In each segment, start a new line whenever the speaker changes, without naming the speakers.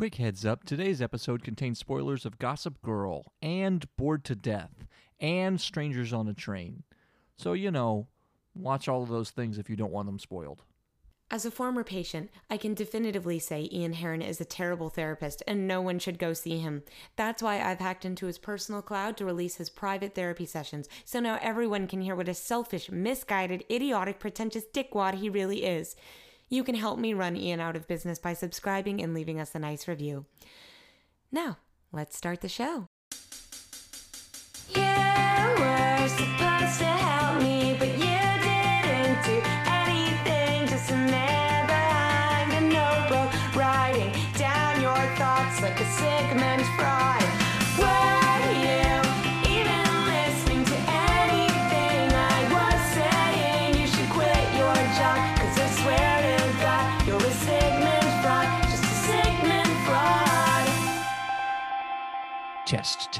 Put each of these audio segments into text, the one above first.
Quick heads up today's episode contains spoilers of Gossip Girl and Bored to Death and Strangers on a Train. So, you know, watch all of those things if you don't want them spoiled.
As a former patient, I can definitively say Ian Heron is a terrible therapist and no one should go see him. That's why I've hacked into his personal cloud to release his private therapy sessions, so now everyone can hear what a selfish, misguided, idiotic, pretentious dickwad he really is. You can help me run Ian out of business by subscribing and leaving us a nice review. Now, let's start the show.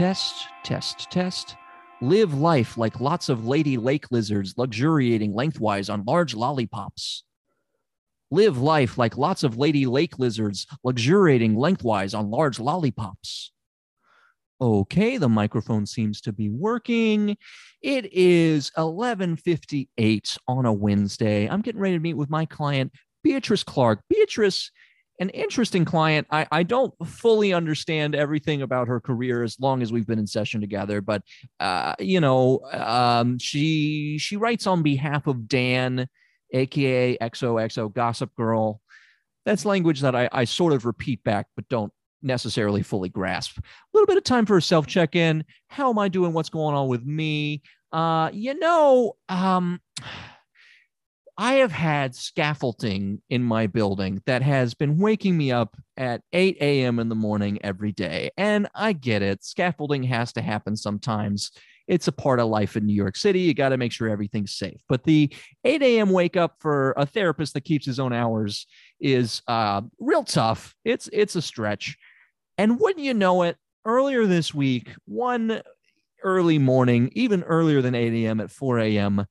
Test, test, test. Live life like lots of lady lake lizards luxuriating lengthwise on large lollipops. Live life like lots of lady lake lizards luxuriating lengthwise on large lollipops. Okay, the microphone seems to be working. It is 11:58 on a Wednesday. I'm getting ready to meet with my client Beatrice Clarc. Beatrice an interesting client. I, I don't fully understand everything about her career as long as we've been in session together, but uh, you know, um, she she writes on behalf of Dan, aka XOXO Gossip Girl. That's language that I, I sort of repeat back, but don't necessarily fully grasp. A little bit of time for a self check in. How am I doing? What's going on with me? Uh, you know, um, I have had scaffolding in my building that has been waking me up at 8 a.m. in the morning every day. And I get it. Scaffolding has to happen sometimes. It's a part of life in New York City. You got to make sure everything's safe. But the 8 a.m. wake up for a therapist that keeps his own hours is uh, real tough. It's it's a stretch. And wouldn't you know it, earlier this week, one early morning, even earlier than 8 a.m. at 4 a.m.,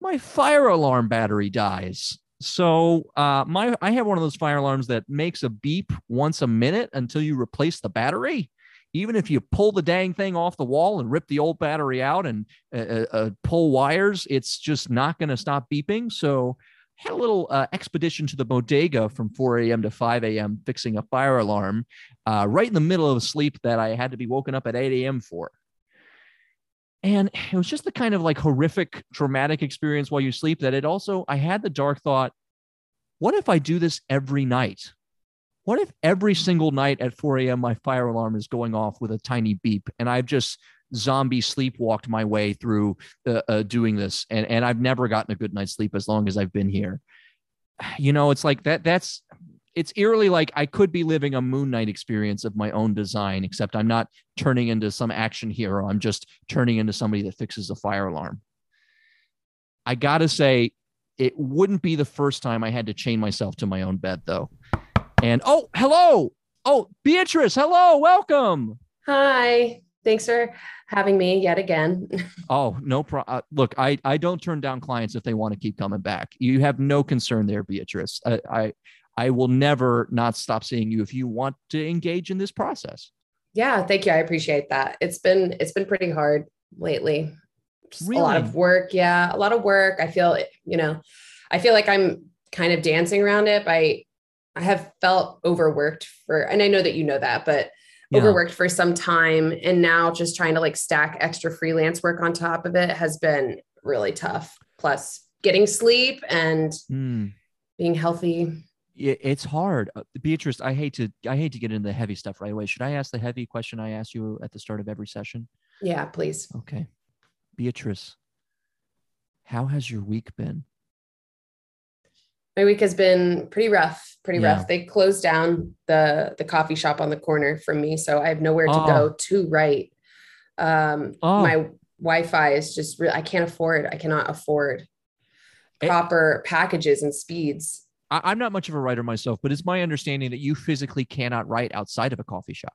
my fire alarm battery dies. So uh, my I have one of those fire alarms that makes a beep once a minute until you replace the battery. Even if you pull the dang thing off the wall and rip the old battery out and uh, uh, pull wires, it's just not going to stop beeping. So had a little uh, expedition to the bodega from 4 a.m. to 5 a.m. fixing a fire alarm uh, right in the middle of sleep that I had to be woken up at 8 a.m. for. And it was just the kind of like horrific, traumatic experience while you sleep that it also, I had the dark thought, what if I do this every night? What if every single night at 4 a.m. my fire alarm is going off with a tiny beep and I've just zombie sleepwalked my way through uh, uh, doing this and, and I've never gotten a good night's sleep as long as I've been here. You know, it's like that. That's it's eerily like I could be living a Moon Knight experience of my own design, except I'm not turning into some action hero. I'm just turning into somebody that fixes a fire alarm. I gotta say, it wouldn't be the first time I had to chain myself to my own bed, though. And oh, hello. Oh, Beatrice, hello, welcome.
Hi. Thanks for having me yet again.
Oh, no problem. Uh, look, I, I don't turn down clients if they want to keep coming back. You have no concern there, Beatrice. I, I, I will never not stop seeing you if you want to engage in this process.
Yeah, thank you. I appreciate that. It's been it's been pretty hard lately.
Really?
A lot of work. Yeah, a lot of work. I feel you know, I feel like I'm kind of dancing around it by I have felt overworked for and I know that you know that, but
Yeah.
overworked for some time and now just trying to like stack extra freelance work on top of it has been really tough. Plus getting sleep and
Hmm.
being healthy.
It's hard. Uh, Beatrice, I hate to I hate to get into the heavy stuff right away. Should I ask the heavy question I ask you at the start of every session?
Yeah, please.
Okay. Beatrice, how has your week been?
my week has been pretty rough pretty
Yeah.
rough they closed down the the coffee shop on the corner from me so i have nowhere to
Oh.
go to write um
Oh.
my wi-fi is just re- i can't afford i cannot afford
Eh.
proper packages and speeds
I, I'm not much of a writer myself, but it's my understanding that you physically cannot write outside of a coffee shop.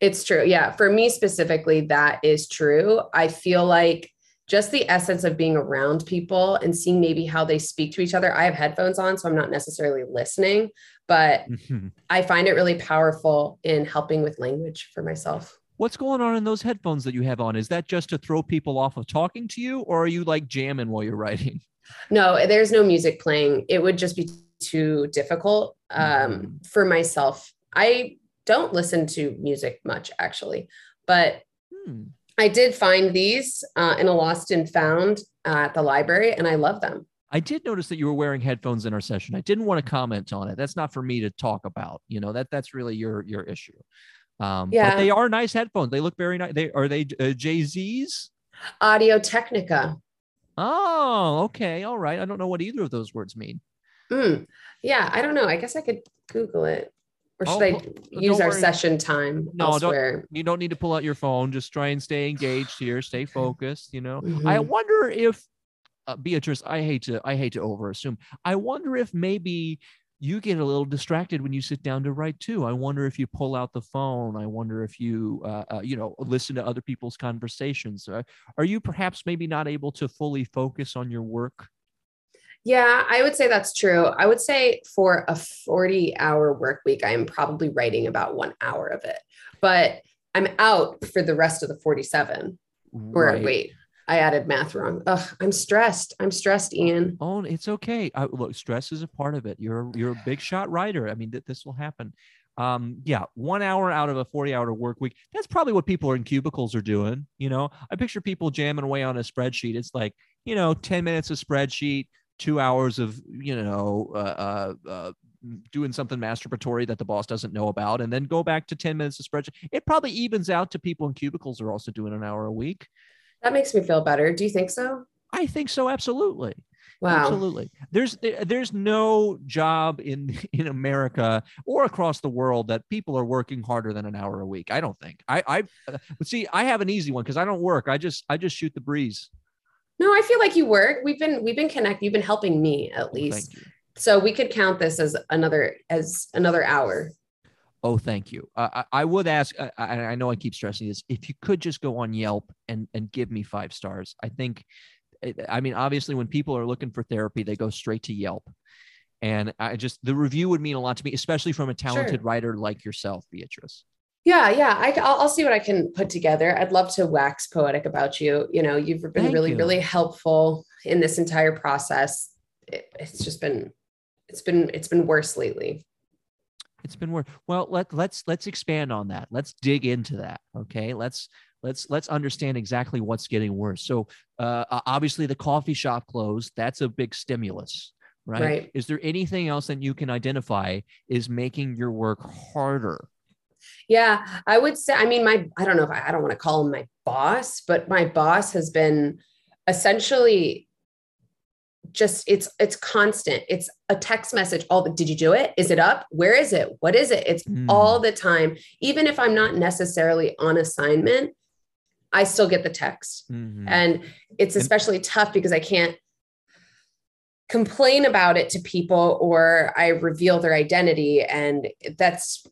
it's true yeah for me specifically that is true i feel like just the essence of being around people and seeing maybe how they speak to each other. I have headphones on, so I'm not necessarily listening, but mm-hmm. I find it really powerful in helping with language for myself.
What's going on in those headphones that you have on? Is that just to throw people off of talking to you, or are you like jamming while you're writing?
No, there's no music playing. It would just be too difficult um, mm-hmm. for myself. I don't listen to music much actually, but hmm. I did find these uh, in a lost and found uh, at the library, and I love them.
I did notice that you were wearing headphones in our session. I didn't want to comment on it. That's not for me to talk about. You know that that's really your your issue. Um, yeah, but they are nice headphones. They look very nice. They are they uh, JZ's
Audio Technica.
Oh, okay, all right. I don't know what either of those words mean.
Mm, yeah, I don't know. I guess I could Google it. Or should oh, I use our worry. session time no, elsewhere?
Don't, you don't need to pull out your phone. Just try and stay engaged here. Stay focused. You know, mm-hmm. I wonder if uh, Beatrice. I hate to. I hate to overassume. I wonder if maybe you get a little distracted when you sit down to write too. I wonder if you pull out the phone. I wonder if you, uh, uh, you know, listen to other people's conversations. Uh, are you perhaps maybe not able to fully focus on your work?
Yeah, I would say that's true. I would say for a 40 hour work week, I am probably writing about one hour of it, but I'm out for the rest of the 47. Right. Or wait, I added math wrong. Ugh, I'm stressed. I'm stressed, Ian.
Oh, it's okay. I, look, stress is a part of it. You're you're a big shot writer. I mean, that this will happen. Um, yeah, one hour out of a 40 hour work week. That's probably what people in cubicles are doing. You know, I picture people jamming away on a spreadsheet. It's like, you know, 10 minutes of spreadsheet, two hours of, you know, uh, uh, uh, doing something masturbatory that the boss doesn't know about, and then go back to 10 minutes of spreadsheet. It probably evens out to people in cubicles are also doing an hour a week.
That makes me feel better. Do you think so?
I think so. Absolutely.
Wow.
Absolutely. There's there's no job in in America or across the world that people are working harder than an hour a week. I don't think. I I see. I have an easy one because I don't work. I just I just shoot the breeze.
No, I feel like you work. We've been we've been connected. You've been helping me at least. So we could count this as another as another hour.
Oh, thank you. Uh, I, I, would ask. I, I, know I keep stressing this. If you could just go on Yelp and and give me five stars, I think. I mean, obviously, when people are looking for therapy, they go straight to Yelp, and I just the review would mean a lot to me, especially from a talented sure. writer like yourself, Beatrice.
Yeah, yeah. I, will I'll see what I can put together. I'd love to wax poetic about you. You know, you've been thank really, you. really helpful in this entire process. It, it's just been, it's been, it's been worse lately.
It's been worse. Well, let let's let's expand on that. Let's dig into that. Okay. Let's let's let's understand exactly what's getting worse. So uh, obviously the coffee shop closed. That's a big stimulus, right? right? Is there anything else that you can identify is making your work harder?
Yeah, I would say. I mean, my I don't know if I, I don't want to call him my boss, but my boss has been essentially just it's it's constant. It's a text message. All the did you do it? Is it up? Where is it? What is it? It's mm. all the time. Even if i'm not necessarily on assignment i still get the text. Mm-hmm. and it's especially and- tough because i can't complain about it to people or i reveal their identity. And that's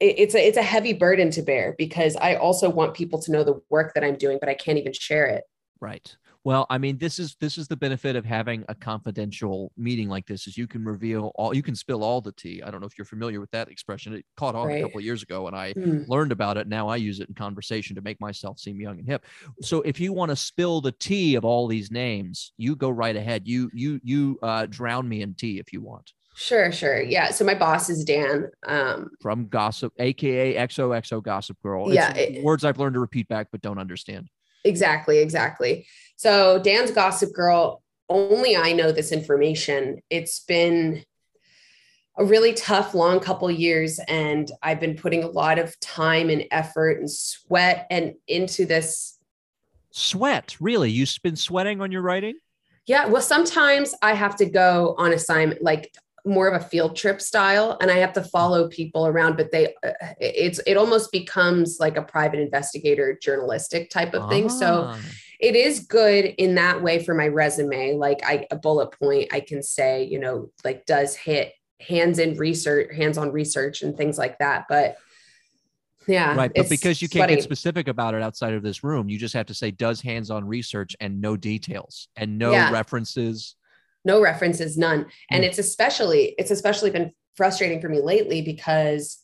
it's a it's a heavy burden to bear because i also want people to know the work that i'm doing but i can't even share it.
Right well, I mean, this is this is the benefit of having a confidential meeting like this is you can reveal all you can spill all the tea. I don't know if you're familiar with that expression. It caught on right. a couple of years ago and I mm. learned about it. Now I use it in conversation to make myself seem young and hip. So if you want to spill the tea of all these names, you go right ahead. You you you uh, drown me in tea if you want.
Sure, sure. Yeah. So my boss is Dan. Um,
from Gossip, aka XOXO Gossip Girl. It's yeah. It, words I've learned to repeat back but don't understand.
Exactly, exactly. So Dan's Gossip Girl, only I know this information. It's been a really tough, long couple years, and I've been putting a lot of time and effort and sweat and into this.
Sweat, really? You've been sweating on your writing?
Yeah. Well, sometimes I have to go on assignment, like more of a field trip style and i have to follow people around but they uh, it's it almost becomes like a private investigator journalistic type of thing so ah. It is good in that way for my resume like i a bullet point i can say you know like does hit hands in research hands on research and things like that but Yeah.
right. But because you can't
sweaty.
get specific about it outside of this room, you just have to say does hands-on research and no details and no
Yeah.
references.
no references none and
Mm.
it's especially it's especially been frustrating for me lately because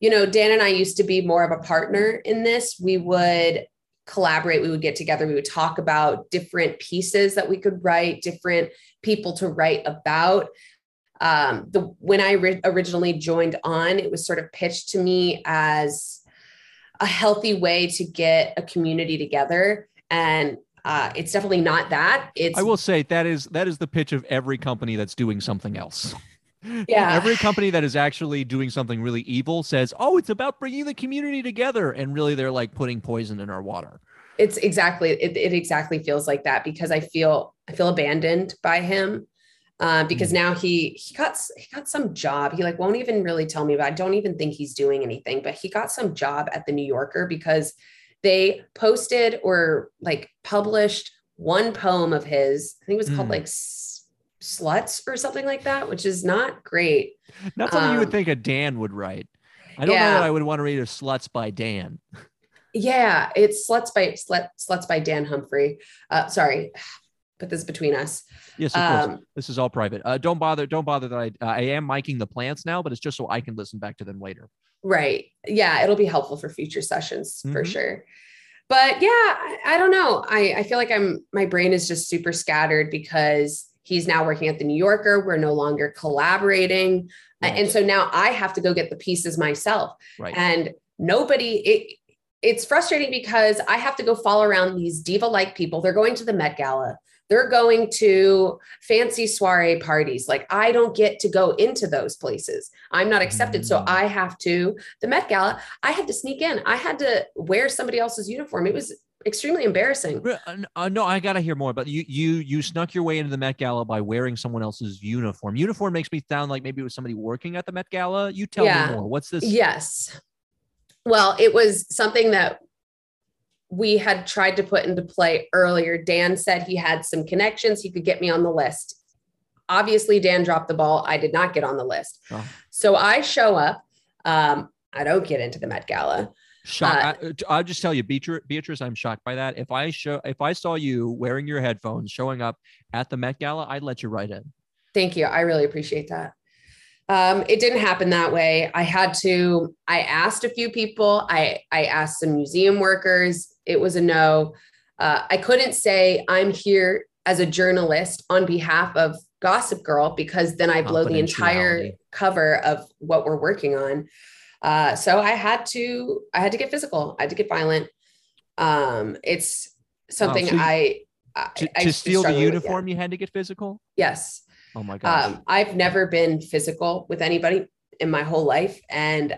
you know dan and i used to be more of a partner in this we would collaborate we would get together we would talk about different pieces that we could write different people to write about. Um, the when i ri- originally joined on it was sort of pitched to me as a healthy way to get a community together. And uh, it's definitely not that. It's
I will say that is that is the pitch of every company that's doing something else.
Yeah.
Every company that is actually doing something really evil says, "Oh, it's about bringing the community together," and really they're like putting poison in our water.
it's exactly it, it exactly feels like that because i feel i feel abandoned by him uh, because now he he got he got some job he like won't even really tell me about i don't even think he's doing anything but he got some job at the new yorker because they posted or like published one poem of his i think it was called
Hmm.
like sluts or something like that which is not great
Not something you would
Um,
think a Dan would write. I don't know that I would want to read a sluts by Dan.
Yeah, it's sluts by slut, sluts by Dan Humphrey. Uh, sorry, put this between us.
Yes, of course.
Um,
This is all private. Uh, don't bother. Don't bother that I uh, I am miking the plants now, but it's just so I can listen back to them later.
right. Yeah, it'll be helpful for future sessions for
Mhm.
sure. But yeah, I, I don't know. I, I feel like I'm my brain is just super scattered because he's now working at the New Yorker. We're no longer collaborating.
Right.
And so now I have to go get the pieces myself.
Right.
and nobody it it's frustrating because i have to go follow around these diva like people they're going to the met gala they're going to fancy soiree parties like i don't get to go into those places i'm not accepted so
Mm.
i have to the met gala i had to sneak in i had to wear somebody else's uniform it was extremely embarrassing
uh, uh, no, I gotta hear more. But you, you, you snuck your way into the Met Gala by wearing someone else's uniform. Uniform makes me sound like maybe it was somebody working at the Met Gala. You tell
Yeah.
me more. What's this?
Yes. Well, it was something that we had tried to put into play earlier. Dan said he had some connections, he could get me on the list. Obviously, Dan dropped the ball. I did not get on the list.
Oh.
So I show up. Um, I don't get into the Met Gala.
Shock.
Uh,
I, uh, I'll just tell you, Beatrice, Beatrice, I'm shocked by that. If I show, if I saw you wearing your headphones, showing up at the Met Gala, I'd let you right in.
Thank you. I really appreciate that. Um, it didn't happen that way. I had to, I asked a few people. I, I asked some museum workers. It was a no. Uh, I couldn't say I'm here as a journalist on behalf of Gossip Girl because then I blow the entire cover of what we're working on. Uh, so I had to, I had to get physical. I had to get violent. Um, it's something
so you-
I, I,
To,
I
to steal the
struggle with, yeah.
uniform, you had to get physical.
Yes.
Oh my gosh.
Um, I've never been physical with anybody in my whole life, and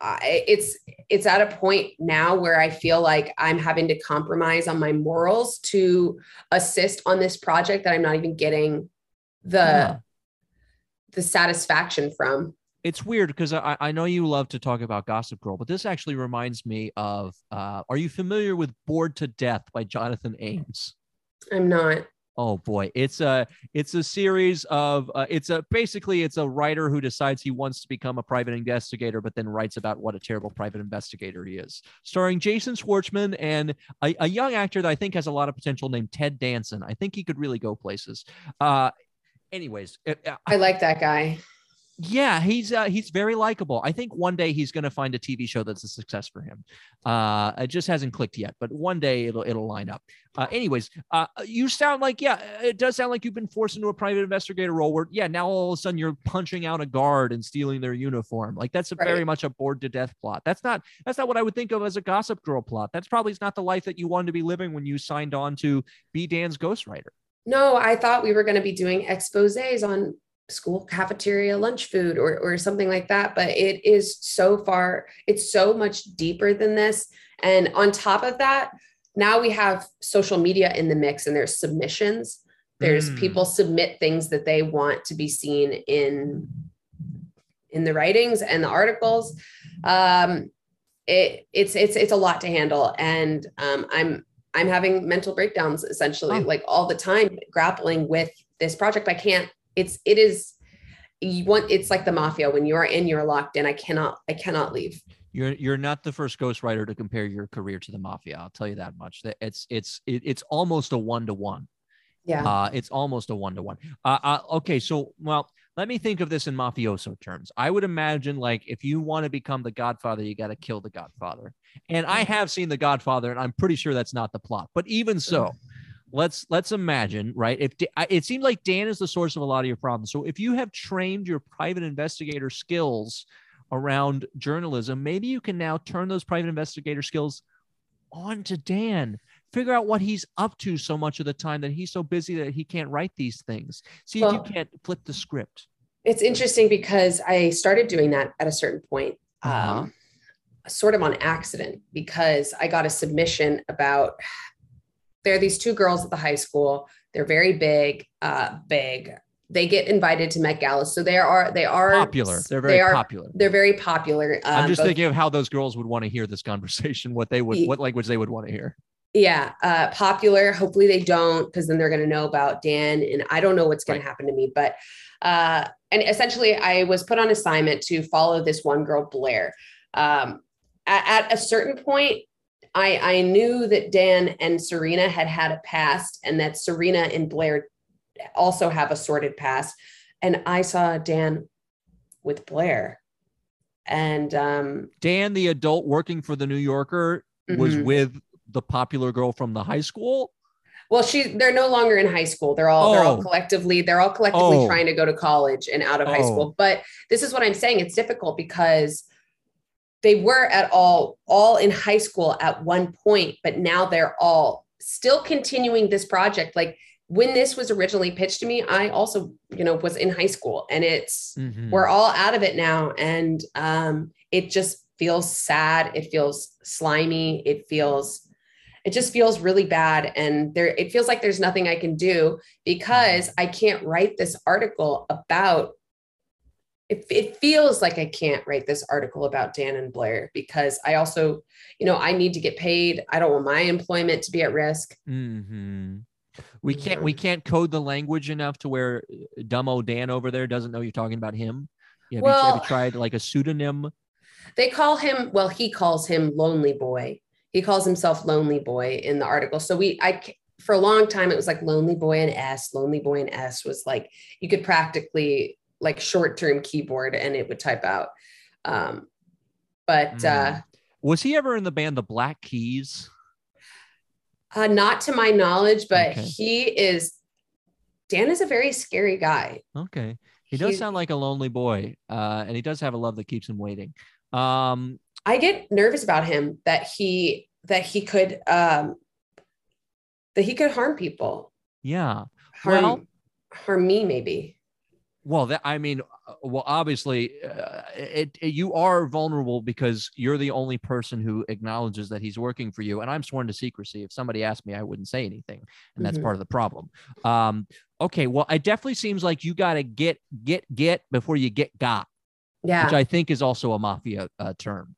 I, it's it's at a point now where I feel like I'm having to compromise on my morals to assist on this project that I'm not even getting the
Yeah.
the satisfaction from.
It's weird because I, I know you love to talk about Gossip Girl, but this actually reminds me of uh, Are you familiar with Bored to Death by Jonathan Ames?
I'm not.
Oh boy, it's a it's a series of uh, it's a basically it's a writer who decides he wants to become a private investigator, but then writes about what a terrible private investigator he is. Starring Jason Schwartzman and a, a young actor that I think has a lot of potential named Ted Danson. I think he could really go places. Uh, anyways, it- uh,
I like that guy.
Yeah, he's uh, he's very likable. I think one day he's going to find a TV show that's a success for him. Uh, it just hasn't clicked yet, but one day it'll it'll line up. Uh, anyways, uh, you sound like yeah, it does sound like you've been forced into a private investigator role where yeah, now all of a sudden you're punching out a guard and stealing their uniform. Like that's a very much a bored to death plot. That's not that's not what I would think of as a Gossip Girl plot. That's probably not the life that you wanted to be living when you signed on to be Dan's ghostwriter.
No, I thought we were going to be doing exposés on school cafeteria lunch food or, or something like that. But it is so far, it's so much deeper than this. And on top of that, now we have social media in the mix and there's submissions. There's
Mm.
people submit things that they want to be seen in in the writings and the articles. Um, it, it's it's it's a lot to handle, and um, I'm I'm having mental breakdowns essentially,
Oh.
like all the time, grappling with this project. I can't. It's it is you want. It's like the mafia. When you are in, you're locked in. I cannot. I cannot leave.
You're you're not the first ghostwriter to compare your career to the mafia. I'll tell you that much. That it's it's it, it's almost a one to one.
Yeah.
Uh, it's almost a one to one. Uh, uh, okay, so well, let me think of this in mafioso terms. I would imagine like if you want to become the Godfather, you got to kill the Godfather. And I have seen the Godfather, and I'm pretty sure that's not the plot. But even so, let's let's imagine, right? If it seemed like Dan is the source of a lot of your problems. So if you have trained your private investigator skills around journalism, maybe you can now turn those private investigator skills on to Dan. Figure out what he's up to so much of the time that he's so busy that he can't write these things. See if you can't flip the script.
It's interesting because I started doing that at a certain point,
Uh-huh.
um, sort of on accident, because I got a submission about there are these two girls at the high school. They're very big, uh, big. They get invited to Met Gala, so they are they are
Popular. They're very
they are,
popular.
They're very popular.
I'm
um,
just
both-
thinking of how those girls would want to hear this conversation, what they would, what language they would want to hear.
yeah uh popular hopefully they don't because then they're going to know about dan and i don't know what's going
Right.
to happen to me but uh and essentially i was put on assignment to follow this one girl blair um at, at a certain point i i knew that dan and serena had had a past and that serena and blair also have a sordid past and i saw dan with blair and um
Dan, the adult working for the New Yorker, was
mhm.
with the popular girl from the high school.
Well, she they're no longer in high school. They're all they're all
Oh.
collectively they're all collectively
Oh.
trying to go to college and out of high
Oh.
school. But this is what I'm saying. It's difficult because they were at all all in high school at one point, but now they're all still continuing this project. Like when this was originally pitched to me, I also, you know, was in high school and it's
Mhm.
we're all out of it now and um it just feels sad it feels slimy it feels it just feels really bad and there it feels like there's nothing i can do because i can't write this article about it, it feels like i can't write this article about dan and blair because i also you know i need to get paid i don't want my employment to be at risk
Mhm. We can't we can't code the language enough to where uh, dumb old Dan over there doesn't know you're talking about him. Yeah, have, you, have you tried like a pseudonym?
They call him, well, he calls him Lonely Boy. He calls himself Lonely Boy in the article. So we, I, for a long time, it was like Lonely Boy and S. Lonely Boy and S was like, you could practically like short term keyboard and it would type out. Um, but
Mm. Was he ever in the band the Black Keys?
uh, uh, not to my knowledge, but
Okay.
he is, Dan is a very scary guy.
Okay. He does sound like a lonely boy. Uh, and he does have a love that keeps him waiting. Um,
I get nervous about him that he, that he could, um, that he could harm people,
yeah.
harm,
Well-
harm me maybe.
Well, that I mean, uh, well, obviously, uh, it, it you are vulnerable because you're the only person who acknowledges that he's working for you, and I'm sworn to secrecy. If somebody asked me, I wouldn't say anything, and that's
Mhm.
part of the problem. Um, okay, well, it definitely seems like you got to get get get before you get got,
Yeah.
which I think is also a mafia uh, term.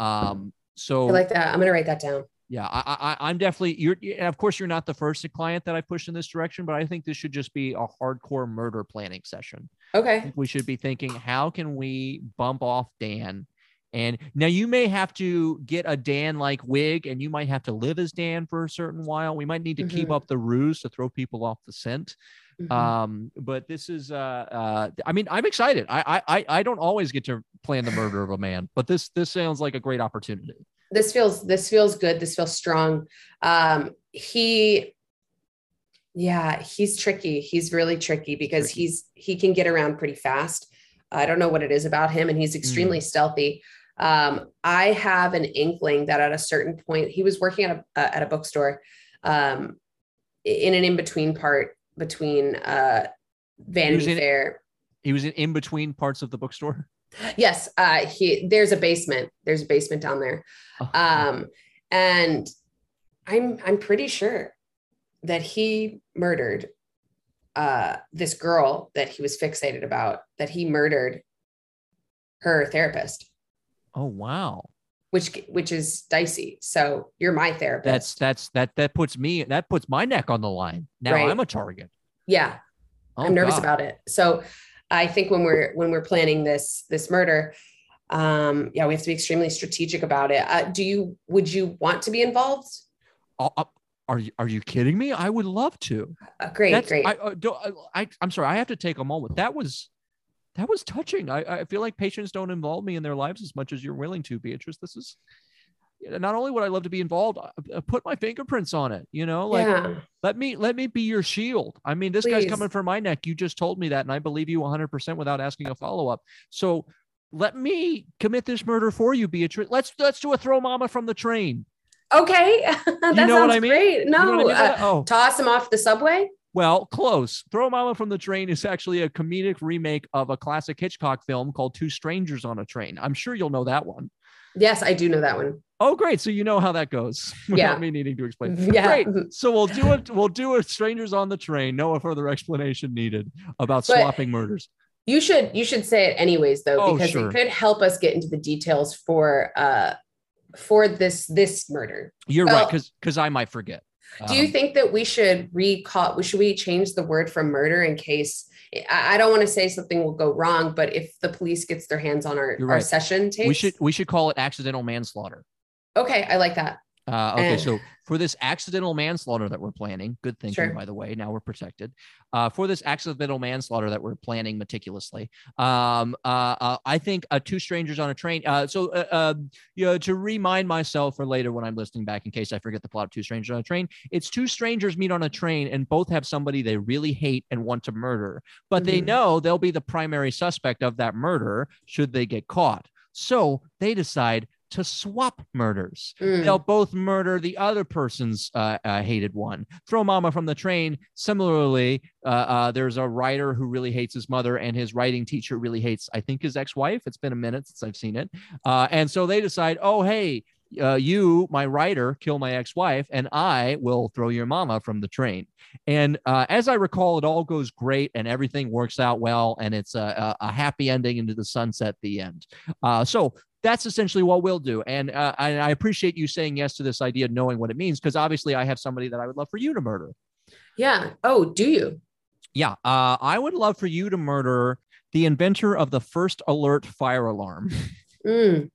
Um, so
I like that. I'm gonna write that down.
Yeah, I, I, I'm definitely you're. And of course, you're not the first client that I pushed in this direction, but I think this should just be a hardcore murder planning session.
Okay.
we should be thinking, how can we bump off Dan? And now you may have to get a Dan like wig, and you might have to live as Dan for a certain while. We might need to keep
Mhm.
up the ruse to throw people off the scent.
Mhm.
Um, but this is, uh, uh, I mean, I'm excited. I, I, I- I don't always get to plan the murder of a man, but this, this sounds like a great opportunity.
This feels this feels good. This feels strong. Um, he, yeah, he's tricky. He's really tricky because
Tricky.
he's he can get around pretty fast. I don't know what it is about him, and he's extremely
Mm.
stealthy. Um, I have an inkling that at a certain point he was working at a uh, at a bookstore, um, in an in between part between uh, Vanity
in-
Fair
He was in, in between parts of the bookstore.
Yes, uh, he there's a basement. There's a basement down there,
Oh,
um, and I'm I'm pretty sure that he murdered uh, this girl that he was fixated about. That he murdered her therapist,
oh wow.
which which is dicey. So you're my therapist.
That's that's that that puts me that puts my neck on the line. Now
Right.
I'm a target.
yeah.
Oh,
I'm nervous
God.
about it. So I think when we're when we're planning this this murder, um, yeah, we have to be extremely strategic about it. Uh, do you would you want to be involved?
Uh, uh, are you are you kidding me? I would love to.
Uh, great,
That's,
great.
I, uh, I, I I'm sorry. I have to take a moment. That was that was touching. I, I feel like patients don't involve me in their lives as much as you're willing to, Beatrice. This is not only would I love to be involved, I, I put my fingerprints on it. You know, like
yeah.
let me let me be your shield. I mean, this guy's coming for my neck. You just told me that, and I believe you 100 percent without asking a follow up. So let me commit this murder for you, Beatrice. Let's let's do a throw mama from the train.
Okay, that
know
sounds
what I mean?
great.
You know
No,
I mean
uh,
oh,
toss him off the subway.
well, close. Throw Mama from the Train is actually a comedic remake of a classic Hitchcock film called Two Strangers on a Train. I'm sure you'll know that one.
Yes, I do know that one.
Oh, great! So you know how that goes without
Yeah.
me needing to explain.
Yeah.
Great. So we'll do it. We'll do a Strangers on the Train. No further explanation needed about
But-
swapping murders.
You should you should say it anyways though
Oh,
because
sure.
it could help us get into the details for uh for this this murder.
You're right, because because I might forget.
Do you
Um,
think that we should recall? Should we change the word from murder in case? I don't want to say something will go wrong, but if the police gets their hands on our,
You're
our session tapes,
we should we should call it accidental manslaughter.
Okay, I like that.
Uh, okay,
Eh.
so for this accidental manslaughter that we're planning, good thinking,
Sure.
by the way. Now we're protected. Uh, for this accidental manslaughter that we're planning meticulously, um, uh, uh, I think uh, two strangers on a train. Uh, so, uh, uh, you know, to remind myself for later when I'm listening back, in case I forget the plot of Two Strangers on a Train, it's two strangers meet on a train and both have somebody they really hate and want to murder, but they
Mhm.
know they'll be the primary suspect of that murder should they get caught. So they decide to swap murders.
Mm,
They'll both murder the other person's uh, uh, hated one. Throw mama from the train. Similarly, uh, uh, there's a writer who really hates his mother, and his writing teacher really hates, I think, his ex-wife. It's been a minute since I've seen it, uh, and so they decide, oh hey, uh, you, my writer, kill my ex-wife, and I will throw your mama from the train. And uh, as I recall, it all goes great, and everything works out well, and it's a, a, a happy ending into the sunset. The end. Uh, so that's essentially what we'll do. And uh, I, I appreciate you saying yes to this idea, knowing what it means, because obviously I have somebody that I would love for you to murder.
yeah. Oh, do you?
Yeah, uh, I would love for you to murder the inventor of the first alert fire alarm.
Mm,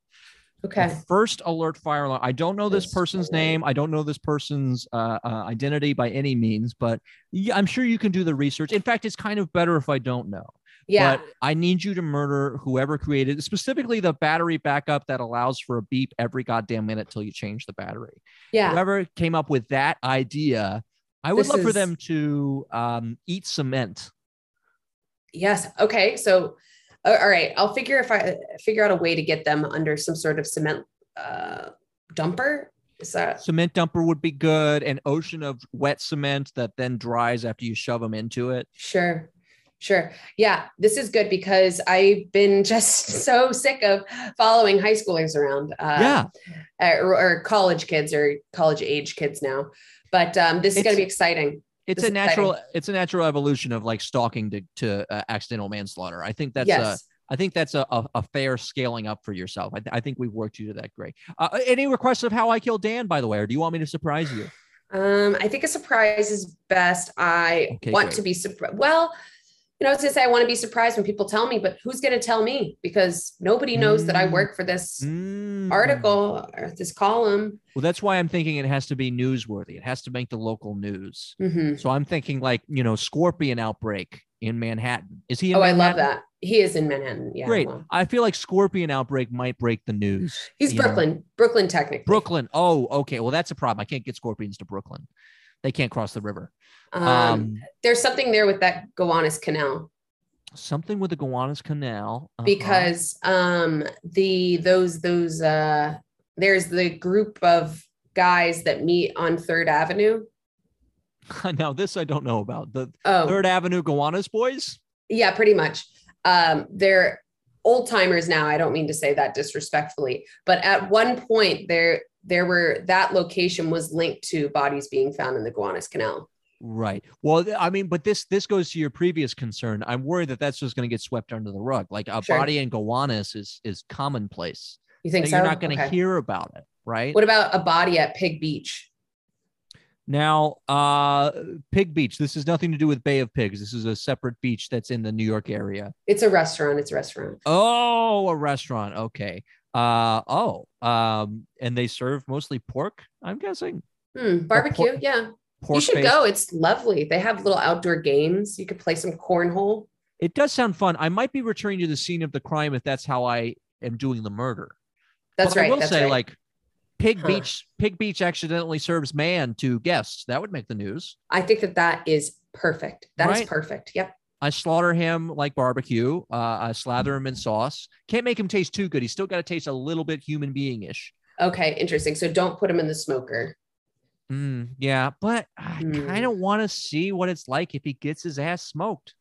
okay.
The first alert fire alarm. I don't know this person's name. I don't know this person's uh, uh, identity by any means, but yeah, I'm sure you can do the research. In fact, it's kind of better if I don't know.
Yeah.
But I need you to murder whoever created specifically the battery backup that allows for a beep every goddamn minute till you change the battery.
yeah.
Whoever came up with that idea, I would
This
love for them to um, eat cement.
Yes. Okay. So, all right. I'll figure if I figure out a way to get them under some sort of cement uh, dumper. Is that
Cement dumper would be good. An ocean of wet cement that then dries after you shove them into it.
sure? Sure. Yeah. This is good because I've been just so sick of following high schoolers around. Uh,
yeah,
Or, or college kids or college age kids now. But um, this is going to be exciting.
it's
this
a
is exciting.
natural. It's a natural evolution of like stalking to to uh, accidental manslaughter. I think that's uh,
yes.
I think that's a, a, a fair scaling up for yourself. I, th- I think we've worked you to that great. Uh, any requests of how I killed Dan, by the way, or do you want me to surprise you?
Um, I think a surprise is best. I
Okay,
want
great.
to be surprised. Well, know, I was gonna say I want to be surprised when people tell me, but who's gonna tell me? Because nobody knows that I
Mm.
work for this
Mm.
article or this column.
Well, that's why I'm thinking it has to be newsworthy. It has to make the local news.
Mhm.
So I'm thinking like, you know, scorpion outbreak in Manhattan. Is he in
Oh, I love that. He is in Manhattan. Yeah.
Great.
well,
I feel like scorpion outbreak might break the news.
he's
you know?
Brooklyn. Brooklyn, technically.
Brooklyn. Oh, okay. Well, that's a problem. I can't get scorpions to Brooklyn. They can't cross the river.
Um,
Um,
there's something there with that Gowanus Canal
something with the Gowanus Canal. Uh-huh.
because um the those those uh there's the group of guys that meet on Third Avenue.
now this I don't know about the
Oh,
Third Avenue Gowanus boys.
Yeah, pretty much. Um, they're old timers now. I don't mean to say that disrespectfully, but at one point there there were that location was linked to bodies being found in the Gowanus Canal.
Right. Well, I mean, but this this goes to your previous concern. I'm worried that that's just going to get swept under the rug. Like a
Sure.
body in Gowanus is is commonplace.
You think so?
You're not going to
Okay.
hear about it, right?
What about a body at Pig Beach?
Now, uh, Pig Beach. This has nothing to do with Bay of Pigs. This is a separate beach that's in the New York area.
It's a restaurant. It's a restaurant.
Oh, a restaurant. Okay. Uh oh. Um, and they serve mostly pork. I'm guessing
Hmm, barbecue.
pork-
yeah.
pork.
you should
based-
go. It's lovely. They have little outdoor games. You could play some cornhole.
It does sound fun. I might be returning to the scene of the crime if that's how I am doing the murder.
That's
But
right.
I will say,
right.
like, Pig. Beach, Pig Beach accidentally serves man to guests. That would make the news.
I think that that is perfect. That is
Right?
perfect. Yep.
I slaughter him like barbecue. Uh, I slather him in sauce. Can't make him taste too good. He's still got to taste a little bit human being ish.
Okay. Interesting. So don't put him in the smoker.
Mm, yeah, but I
Hmm.
kind of want to see what it's like if he gets his ass smoked.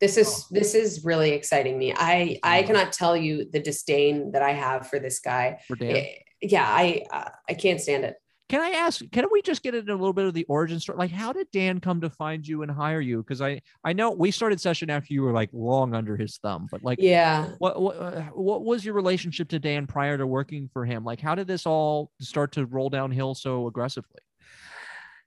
This is this is really exciting me. I I cannot tell you the disdain that I have for this guy.
For Dan.
Eh, Yeah, I uh, I can't stand it.
Can I ask? Can we just get into a little bit of the origin story? Like, how did Dan come to find you and hire you? Because I I know we started session after you were like long under his thumb, but like,
Yeah.
what what uh, what was your relationship to Dan prior to working for him? Like, how did this all start to roll downhill so aggressively?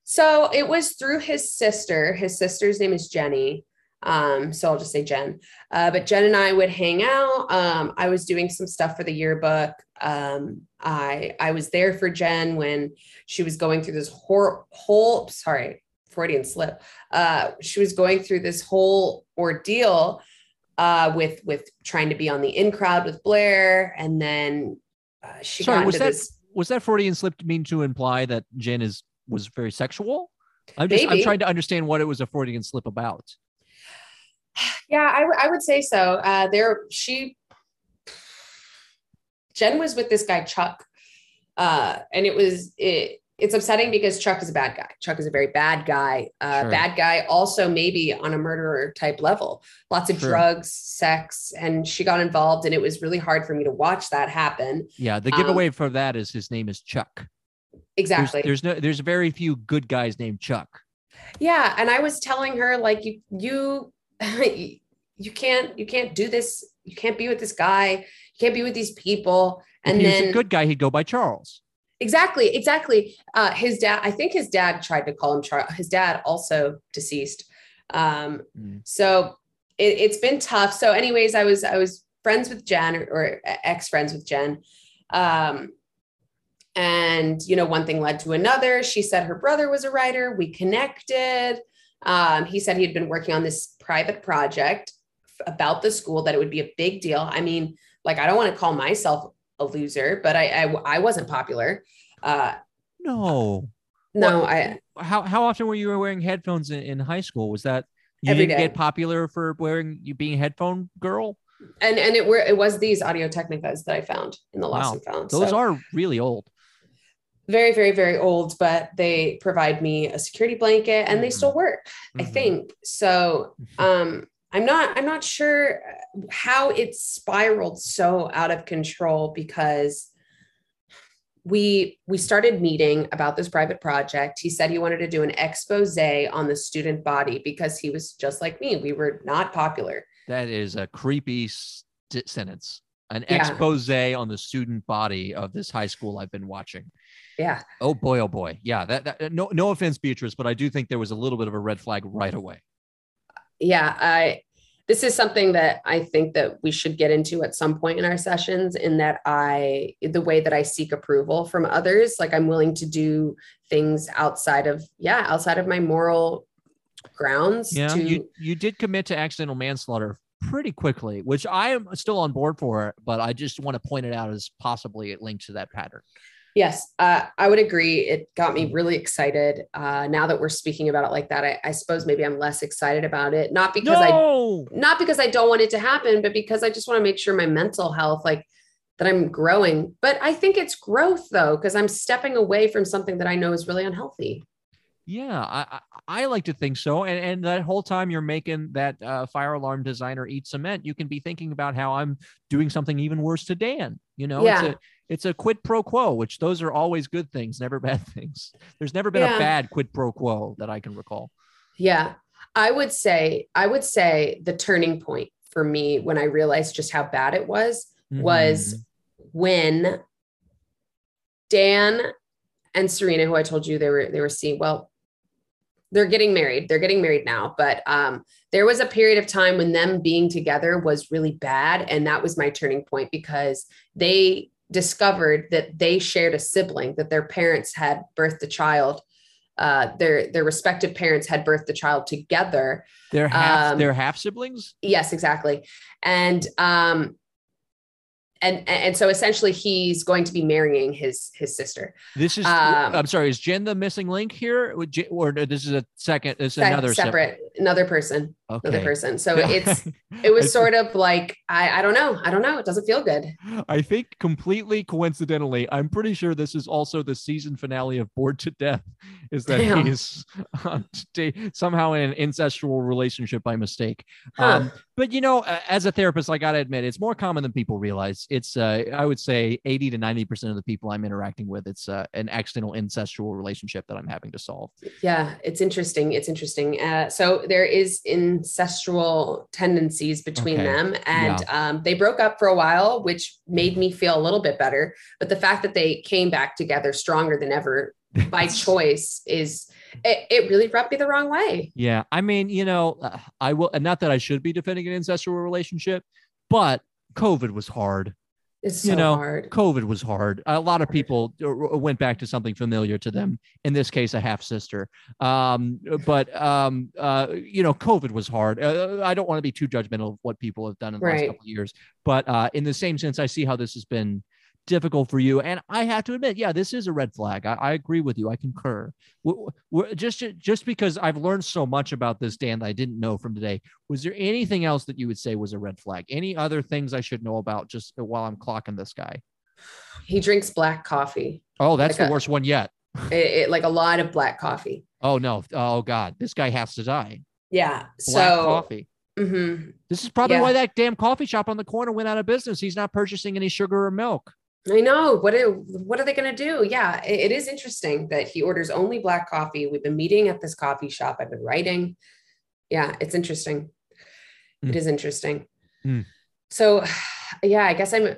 So it was through his sister. His sister's name is Jenny. Um, so I'll just say Jen. Uh, but Jen and I would hang out. Um, I was doing some stuff for the yearbook. Um, I I was there for Jen when she was going through this hor- whole sorry Freudian slip. Uh, she was going through this whole ordeal uh, with with trying to be on the in crowd with Blair, and then uh, she
Sorry,
got
was that
this.
was that Freudian slip mean to imply that Jen is was very sexual? I'm just I'm trying to understand what it was a Freudian slip about.
Yeah, I, w- I would say so. Uh, there, she, Jen was with this guy Chuck, uh, and it was it. It's upsetting because Chuck is a bad guy. Chuck is a very bad guy. Uh,
Sure.
Bad guy, also maybe on a murderer type level. Lots of
Sure.
drugs, sex, and she got involved, and it was really hard for me to watch that happen.
Yeah, the
Um,
giveaway for that is his name is Chuck. There's-
Exactly.
There's, no there's very few good guys named Chuck.
yeah and i was telling her like you you you can't you can't do this. You can't be with this guy. You can't be with these people.
If
and
he
then
was a good guy, he'd go by Charles.
exactly exactly. Uh his dad i think his dad tried to call him charles his dad also deceased. Um
Mm.
so it, it's been tough. So anyways i was i was friends with jen or, or ex friends with jen. Um and you know one thing led to another. She said her brother was a writer. We connected. Um, he said he had been working on this private project about the school that it would be a big deal i mean like i don't want to call myself a loser but i i, I wasn't popular uh
No.
no i
How how often were you wearing headphones in, in high school? Was that you didn't
day.
get popular for wearing you being a headphone girl?
and and it were it was these audio technicas that i found in the lost
Wow.
and found
Those
So-
are really old.
Very very very old but they provide me a security blanket and they
Mhm.
still work i
Mhm.
think so um i'm not i'm not sure how it spiraled so out of control because we we started meeting about this private project he said he wanted to do an expose on the student body because he was just like me we were not popular
That is a creepy st- sentence. An
Yeah.
expose on the student body of this high school I've been watching.
yeah
Oh boy, oh boy. Yeah, that, that no no offense, Beatrice, but I do think there was a little bit of a red flag right away.
yeah i this is something that i think that we should get into at some point in our sessions in that i the way that i seek approval from others like i'm willing to do things outside of yeah outside of my moral grounds
Yeah,
to
you you did commit to accidental manslaughter pretty quickly, which I am still on board for, but I just want to point it out as possibly it linked to that pattern.
yes uh, i would agree it got me really excited uh, now that we're speaking about it like that I, I suppose maybe i'm less excited about it not because i not because I don't want it to happen, but because I just want to make sure my mental health, like that I'm growing. But I think it's growth though, because I'm stepping away from something that I know is really unhealthy.
Yeah, I, I like to think so. And and that whole time you're making that uh, fire alarm designer eat cement, you can be thinking about how I'm doing something even worse to Dan. You know,
Yeah.
it's a it's a quid pro quo, which those are always good things, never bad things. There's never been
Yeah.
a bad quid pro quo that I can recall.
Yeah. I would say, I would say the turning point for me when I realized just how bad it was was
Mhm.
when Dan and Serena, who I told you they were they were seeing. Well, they're getting married. They're getting married now, but um, there was a period of time when them being together was really bad, and that was my turning point because they discovered that they shared a sibling that their parents had birthed a child uh, their their respective parents had birthed the child together.
They're half um, they're half siblings.
Yes, exactly. And um, and and so essentially he's going to be marrying his his sister.
This is um, I'm sorry, is Jen the missing link here, or this is a second? This is another
separate, separate, another person, okay. another person. So it's it was sort of like I I don't know, I don't know. It doesn't feel good.
I think completely coincidentally, I'm pretty sure this is also the season finale of Bored to Death. Is that Damn. he's uh, somehow in an incestual relationship by mistake? Huh. Um, but you know, as a therapist, I gotta admit, it's more common than people realize. It's uh, I would say 80 to 90 percent of the people I'm interacting with, it's uh, an accidental incestual relationship that I'm having to solve.
Yeah, it's interesting. It's interesting. Uh, so there is incestual tendencies between okay. them, and yeah. um, they broke up for a while, which made me feel a little bit better. But the fact that they came back together stronger than ever by choice is it, it, really rubbed me the wrong way.
Yeah. I mean, you know, uh, I will, and not that I should be defending an ancestral relationship, but COVID was hard.
It's so you know, hard.
COVID was hard. A lot of people went back to something familiar to them. In this case, a half sister. Um, but um, uh, you know, COVID was hard. Uh, I don't want to be too judgmental of what people have done in the right. last couple of years, but uh, in the same sense, I see how this has been difficult for you. And I have to admit, yeah, this is a red flag. I, I agree with you. I concur. We're, we're, just just because I've learned so much about this, Dan, that I didn't know from today. Was there anything else that you would say was a red flag? Any other things I should know about just while I'm clocking this guy?
He drinks black coffee.
Oh, that's like the a, worst one yet.
It, it, like a lot of black coffee.
Oh no! Oh God, this guy has to die.
Yeah. Black so
coffee. Mm-hmm. This is probably yeah. why that damn coffee shop on the corner went out of business. He's not purchasing any sugar or milk.
I know. What are, what are they going to do? Yeah, it, it is interesting that he orders only black coffee. We've been meeting at this coffee shop. I've been writing. Yeah, it's interesting. Mm. It is interesting. Mm. So, yeah, I guess I'm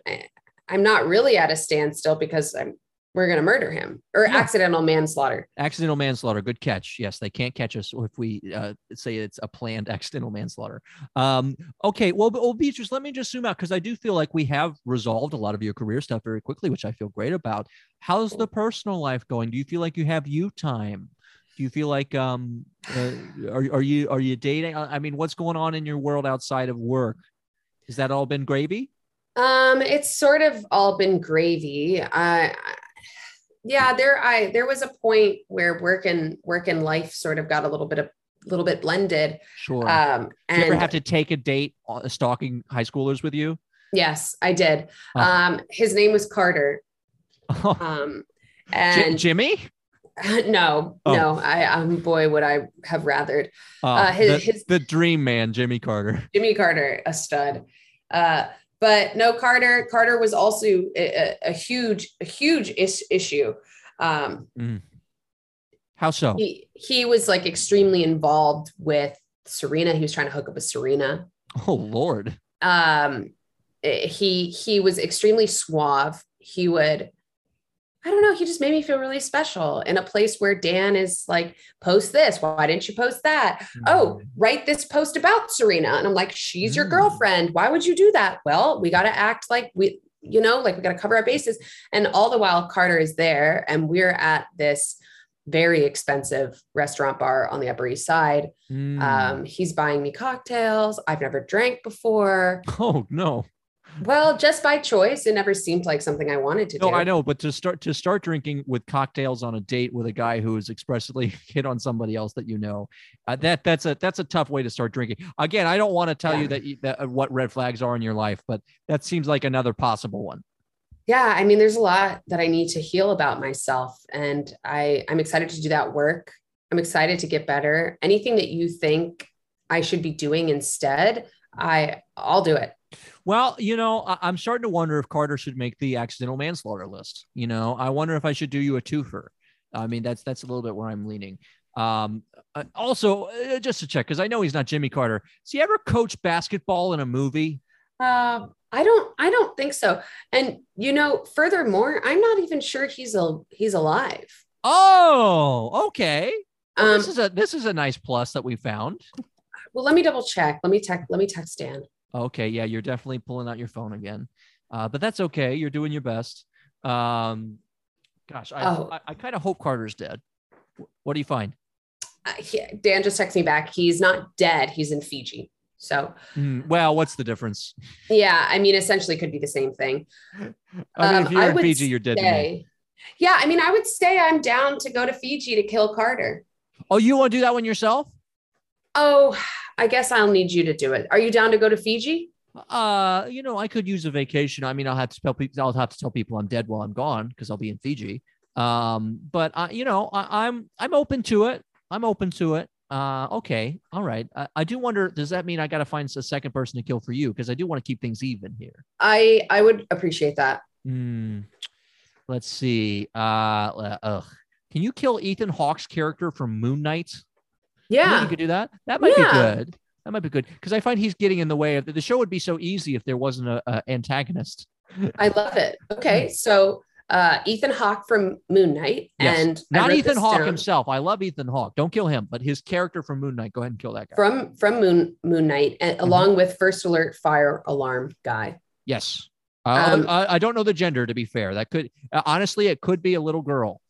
I'm not really at a standstill because I'm we're going to murder him or yeah. accidental manslaughter.
Accidental manslaughter. Good catch. Yes, they can't catch us if we uh, say it's a planned accidental manslaughter. Um, okay. Well, well, Beatrice, let me just zoom out because I do feel like we have resolved a lot of your career stuff very quickly, which I feel great about. How's the personal life going? Do you feel like you have you time? Do you feel like um, uh, are are you are you dating? I mean, what's going on in your world outside of work? Has that all been gravy?
Um, it's sort of all been gravy. I yeah there i there was a point where work and work and life sort of got a little bit of a little bit blended
sure um and you ever have to take a date stalking high schoolers with you
yes i did oh. um his name was carter um and
J- jimmy
no, oh. no. I um boy would I have rathered.
Uh, uh his, the, his the dream man, Jimmy Carter.
Jimmy Carter, a stud. Uh but no, Carter. Carter was also a, a huge, a huge is- issue. Um,
mm. How so?
He he was like extremely involved with Serena. He was trying to hook up with Serena.
Oh Lord.
Um, he he was extremely suave. He would I don't know. He just made me feel really special in a place where Dan is like, post this. Why didn't you post that? Mm-hmm. Oh, write this post about Serena. And I'm like, she's your mm. girlfriend. Why would you do that? Well, we got to act like we, you know, like we got to cover our bases. And all the while, Carter is there and we're at this very expensive restaurant bar on the Upper East Side. Mm. Um, he's buying me cocktails I've never drank before.
Oh, no.
Well, just by choice, it never seemed like something I wanted to
no,
do.
No, I know, but to start to start drinking with cocktails on a date with a guy who has expressly hit on somebody else that you know, uh, that that's a that's a tough way to start drinking. Again, I don't want to tell yeah. you that, you, that uh, what red flags are in your life, but that seems like another possible one.
Yeah, I mean, there's a lot that I need to heal about myself, and I I'm excited to do that work. I'm excited to get better. Anything that you think I should be doing instead, I I'll do it.
Well, you know, I- am starting to wonder if Carter should make the accidental manslaughter list. You know, I wonder if I should do you a twofer. I mean, that's that's a little bit where I'm leaning. Um, uh, also, uh, just to check, because I know he's not Jimmy Carter. Has he ever coached basketball in a movie?
Uh, I don't. I don't think so. And you know, furthermore, I'm not even sure he's a he's alive.
Oh, okay. Well,
Um,
this is a this is a nice plus that we found.
well, let me double check. Let me text. Let me text Dan.
Okay, yeah, you're definitely pulling out your phone again, uh, but that's okay. You're doing your best. Um, gosh, I
Oh.
I, I kind of hope Carter's dead. What do you find?
Uh, he, Dan just texted me back. He's not dead. He's in Fiji. So
Hmm, well, what's the difference?
yeah, I mean, essentially, could be the same thing.
I mean,
Um,
if you're
I
in Fiji, you're dead.
Yeah, I mean, I would stay. I'm down to go to Fiji to kill Carter.
Oh, you want to do that one yourself?
Oh, I guess I'll need you to do it. Are you down to go to Fiji?
Uh, you know, I could use a vacation. I mean, I'll have to tell people. I'll have to tell people I'm dead while I'm gone because I'll be in Fiji. Um, but I, you know, I, I'm I'm open to it. I'm open to it. Uh, okay, all right. I, I do wonder. Does that mean I got to find a second person to kill for you? Because I do want to keep things even here.
I I would appreciate that.
Hmm. Let's see. Uh, uh, ugh. Can you kill Ethan Hawke's character from Moon Knight?
Yeah.
you could do that. That might
Yeah.
be good. That might be good because I find he's getting in the way of the show. Would be so easy if there wasn't a, a antagonist.
I love it. Okay, so uh, Ethan Hawke from Moon Knight,
Yes.
and
Not Ethan Hawke himself. I love Ethan Hawke. Don't kill him, but his character from Moon Knight. Go ahead and kill that guy.
from from Moon Moon Knight, and along with First Alert Fire Alarm guy.
yes. Uh,
Um,
I, I don't know the gender. To be fair, that could uh, honestly, it could be a little girl,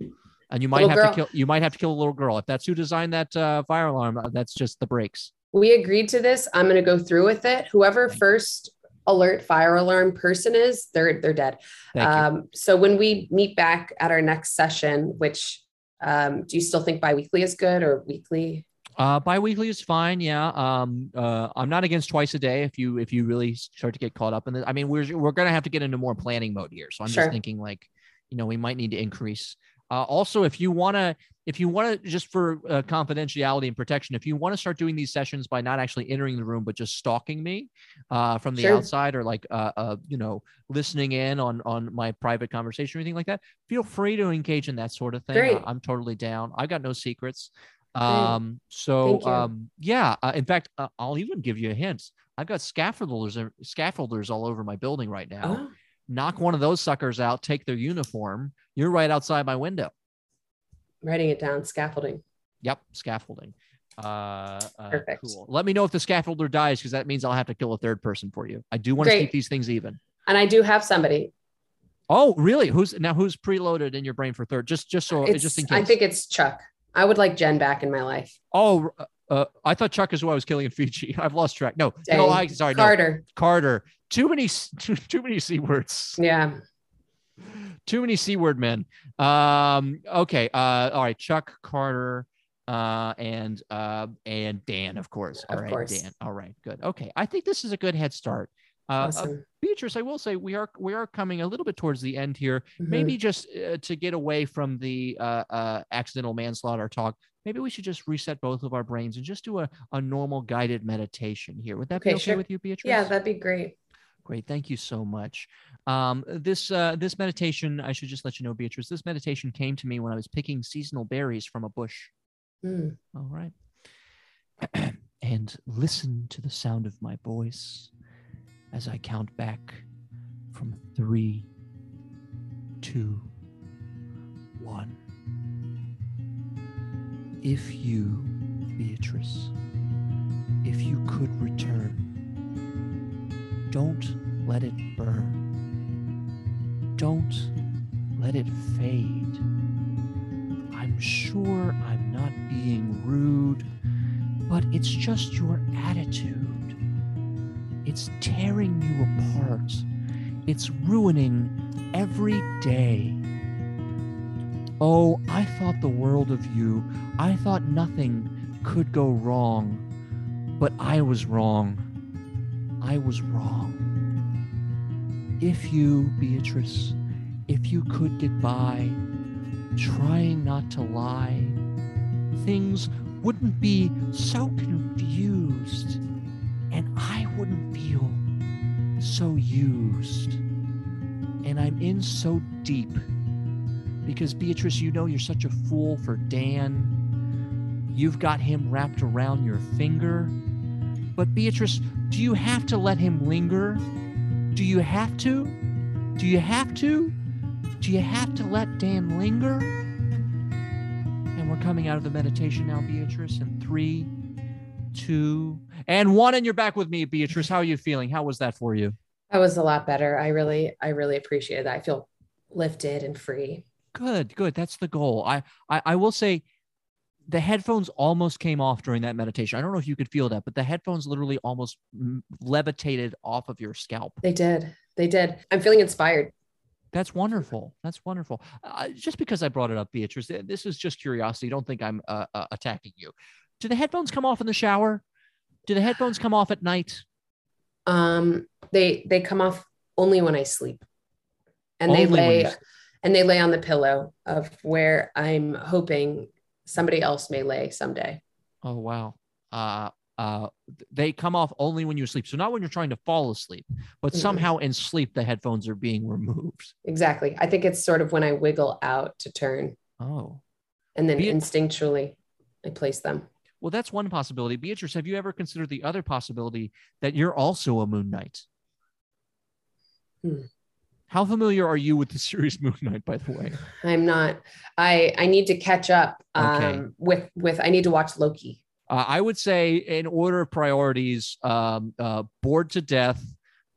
and you might
Little
have
girl.
to kill. You might have to kill a little girl if that's who designed that uh, fire alarm. uh, That's just the breaks.
We agreed to this. I'm going to go through with it. Whoever First Alert Fire Alarm person is, they're they're dead. Um, so when we meet back at our next session, which um, do you still think biweekly is good or weekly?
Uh, biweekly is fine. Yeah. Um, uh, I'm not against twice a day if you if you really start to get caught up in it. I mean, we're we're gonna have to get into more planning mode here. So I'm
Sure.
just thinking like, you know, we might need to increase. Uh, also, if you wanna if you wanna just for uh, confidentiality and protection, if you want to start doing these sessions by not actually entering the room but just stalking me uh, from the
Sure.
outside or like uh, uh, you know listening in on on my private conversation or anything like that, feel free to engage in that sort of thing. Uh, I'm totally down. I've got no secrets. Um, so um, yeah. Uh, in fact, uh, I'll even give you a hint. I've got scaffolders scaffolders all over my building right now.
Oh,
Knock one of those suckers out. Take their uniform. You're right outside my window.
writing it down. Scaffolding.
Yep, scaffolding. Uh, uh,
Perfect.
Cool. Let me know if the scaffolder dies because that means I'll have to kill a third person for you. I do want to keep these things even.
And I do have somebody.
Oh, really? Who's now? Who's preloaded in your brain for third? Just, just so,
It's,
just in case.
I think it's Chuck. I would like Jen back in my life.
Oh, uh, uh, I thought Chuck is who I was killing in Fiji. I've lost track. No, no, I sorry, no,
Carter.
Too many, too, too many c words.
Yeah.
Too many c word men. Um. Okay. Uh. All right. Chuck Carter. Uh. And uh. And Dan, of course. All
Of
right.
course.
Dan. All right. Good. Okay. I think this is a good head start. Uh, uh,
Awesome.
Beatrice, I will say we are we are coming a little bit towards the end here.
Mhm.
Maybe just uh, to get away from the uh, uh, accidental manslaughter talk, maybe we should just reset both of our brains and just do a, a normal guided meditation here. Would that be
Okay,
okay
sure.
with you, Beatrice?
Yeah, that'd be great.
Great. Thank you so much. Um, this uh, this meditation, I should just let you know, Beatrice. This meditation came to me when I was picking seasonal berries from a bush.
Hmm.
All right. and listen to the sound of my voice as I count back from three, two, one. If you, Beatrice, if you could return, don't let it burn. Don't let it fade. I'm sure I'm not being rude, but it's just your attitude. It's tearing you apart. It's ruining every day. Oh, I thought the world of you. I thought nothing could go wrong. But I was wrong. I was wrong. If you, Beatrice, if you could get by, trying not to lie, things wouldn't be so confused, and I wouldn't feel so used. And I'm in so deep because, Beatrice, you know you're such a fool for Dan. You've got him wrapped around your finger. But, Beatrice, do you have to let him linger? Do you have to? Do you have to? Do you have to let Dan linger? And we're coming out of the meditation now, Beatrice. In three, two, and one. And you're back with me, Beatrice. How are you feeling? How was that for you?
That was a lot better. I really, I really appreciate that. I feel lifted and free.
Good, good. That's the goal. I, I, I will say the headphones almost came off during that meditation. I don't know if you could feel that, but the headphones literally almost levitated off of your scalp.
They did. They did. I'm feeling inspired.
That's wonderful. That's wonderful. Uh, just because I brought it up, Beatrice, this is just curiosity. Don't think I'm uh, uh, attacking you. Do the headphones come off in the shower? Do the headphones come off at night?
Um, they they come off only when I sleep, and only they lay and they lay on the pillow of where I'm hoping somebody else may lay someday.
Oh wow. Uh, uh, they come off only when you sleep. So not when you're trying to fall asleep, but mm-hmm. somehow in sleep the headphones are being removed.
Exactly. I think it's sort of when I wiggle out to turn.
Oh.
And then Be- instinctually I place them.
Well, that's one possibility. Beatrice, have you ever considered the other possibility that you're also a moon knight? Hmm. How familiar are you with the series Moon Knight, by the way?
I'm not. I I need to catch up um, okay. with with. I need to watch Loki.
Uh, I would say, in order of priorities, um, uh, bored to death,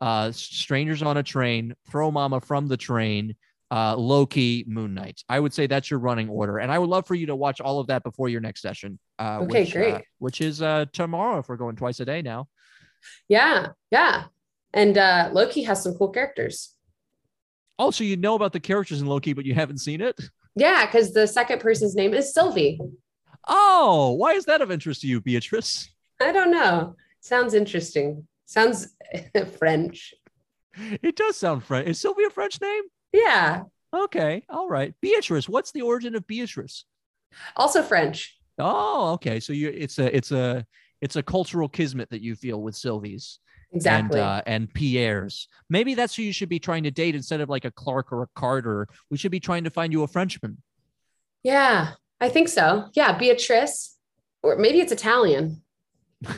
uh, strangers on a train, throw momma from the train, uh, Loki, Moon Knight. I would say that's your running order, and I would love for you to watch all of that before your next session.
Uh, okay,
which, uh,
great.
which is uh, tomorrow if we're going twice a day now.
Yeah, yeah, and uh, Loki has some cool characters.
Also, you know about the characters in Loki, but you haven't seen it.
Yeah, because the second person's name is Sylvie.
Oh, why is that of interest to you, Beatrice?
I don't know. Sounds interesting. Sounds French.
It does sound French. Is Sylvie a French name?
Yeah.
Okay. All right. Beatrice. What's the origin of Beatrice?
Also French.
Oh, okay. So you it's a it's a it's a cultural kismet that you feel with Sylvie's.
Exactly.
And, uh, and Pierre's. Maybe that's who you should be trying to date instead of like a Clark or a Carter. We should be trying to find you a Frenchman.
Yeah, I think so. Yeah, Beatrice, or maybe it's Italian.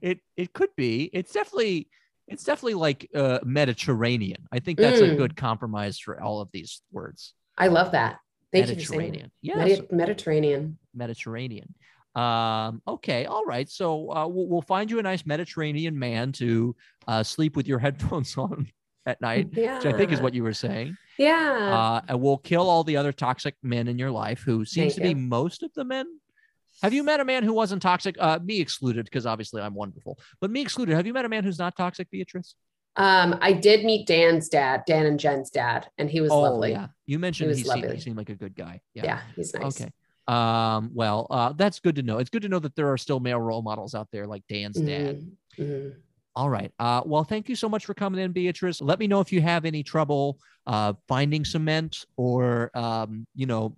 it it could be. It's definitely it's definitely like uh, Mediterranean. I think that's mm. a good compromise for all of these words.
I love that. Thank
Mediterranean.
you. Mediterranean. Yes. Mediterranean.
Mediterranenean. Um, okay, all right. So uh, we'll, we'll, find you a nice Mediterranean man to uh, sleep with your headphones on at night, yeah. which I think is what you were saying.
Yeah.
Uh, and we'll kill all the other toxic men in your life, who seems Thank to you. be most of the men. Have you met a man who wasn't toxic? Uh, me excluded, because obviously I'm wonderful, but me excluded. Have you met a man who's not toxic, Beatrice?
Um, I did meet Dan's dad, Dan and Jen's dad, and he was oh, lovely. Yeah,
you mentioned he, he, seemed, he, seemed, like a good guy. Yeah,
yeah he's nice.
Okay. Um, well, uh, that's good to know. It's good to know that there are still male role models out there like Dan's mm-hmm. dad. Mm-hmm. All right. Uh, well, thank you so much for coming in, Beatrice. Let me know if you have any trouble uh, finding cement or, um, you know,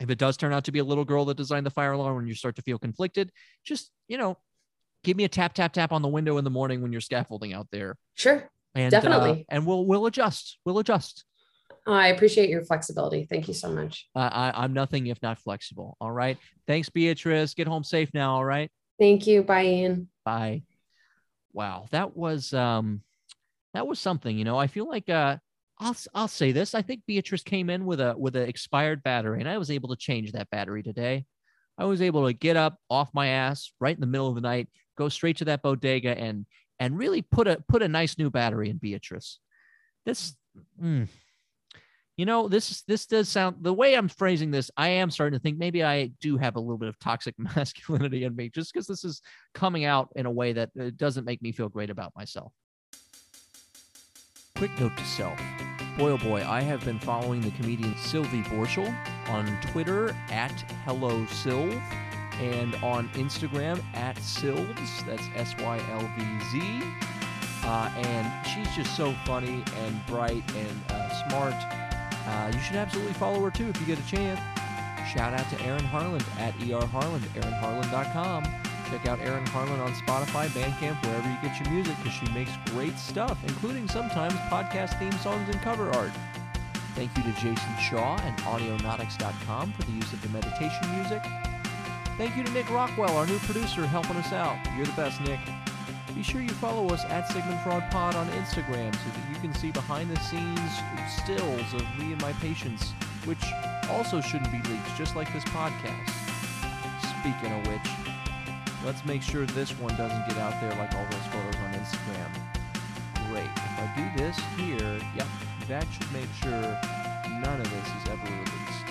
if it does turn out to be a little girl that designed the fire alarm when you start to feel conflicted, just, you know, give me a tap, tap, tap on the window in the morning when you're scaffolding out there.
Sure.
And,
Definitely. Uh,
and we'll, we'll adjust. We'll adjust.
Oh, I appreciate your flexibility. Thank you so much.
Uh, I, I'm nothing if not flexible. All right. Thanks, Beatrice. Get home safe now. All right.
Thank you. Bye, Ian.
Bye. Wow, that was um, that was something. You know, I feel like uh, I'll I'll say this. I think Beatrice came in with a with an expired battery, and I was able to change that battery today. I was able to get up off my ass right in the middle of the night, go straight to that bodega, and and really put a put a nice new battery in Beatrice. This. Mm, you know this this does sound the way i'm phrasing this i am starting to think maybe i do have a little bit of toxic masculinity in me just because this is coming out in a way that uh, doesn't make me feel great about myself. Quick note to self. Boy oh boy i have been following the comedian sylvie borschel on twitter at hello sylv and on instagram at sylvz that's s-y-l-v-z uh, and she's just so funny and bright and uh, smart uh, you should absolutely follow her too if you get a chance. Shout out to Erin Harland at ER Harland, erinharland.com. Check out Erin Harland on Spotify, Bandcamp, wherever you get your music, because she makes great stuff, including sometimes podcast theme songs and cover art. Thank you to Jason Shaw and Audionautix.com for the use of the meditation music. Thank you to Nick Rockwell, our new producer, helping us out. You're the best, Nick. Be sure you follow us at Sigmund Fraud Pod on Instagram so that you can see behind the scenes stills of me and my patients, which also shouldn't be leaked, just like this podcast. speaking of which, let's make sure this one doesn't get out there like all those photos on Instagram. Great. If I do this here, yep, that should make sure none of this is ever released.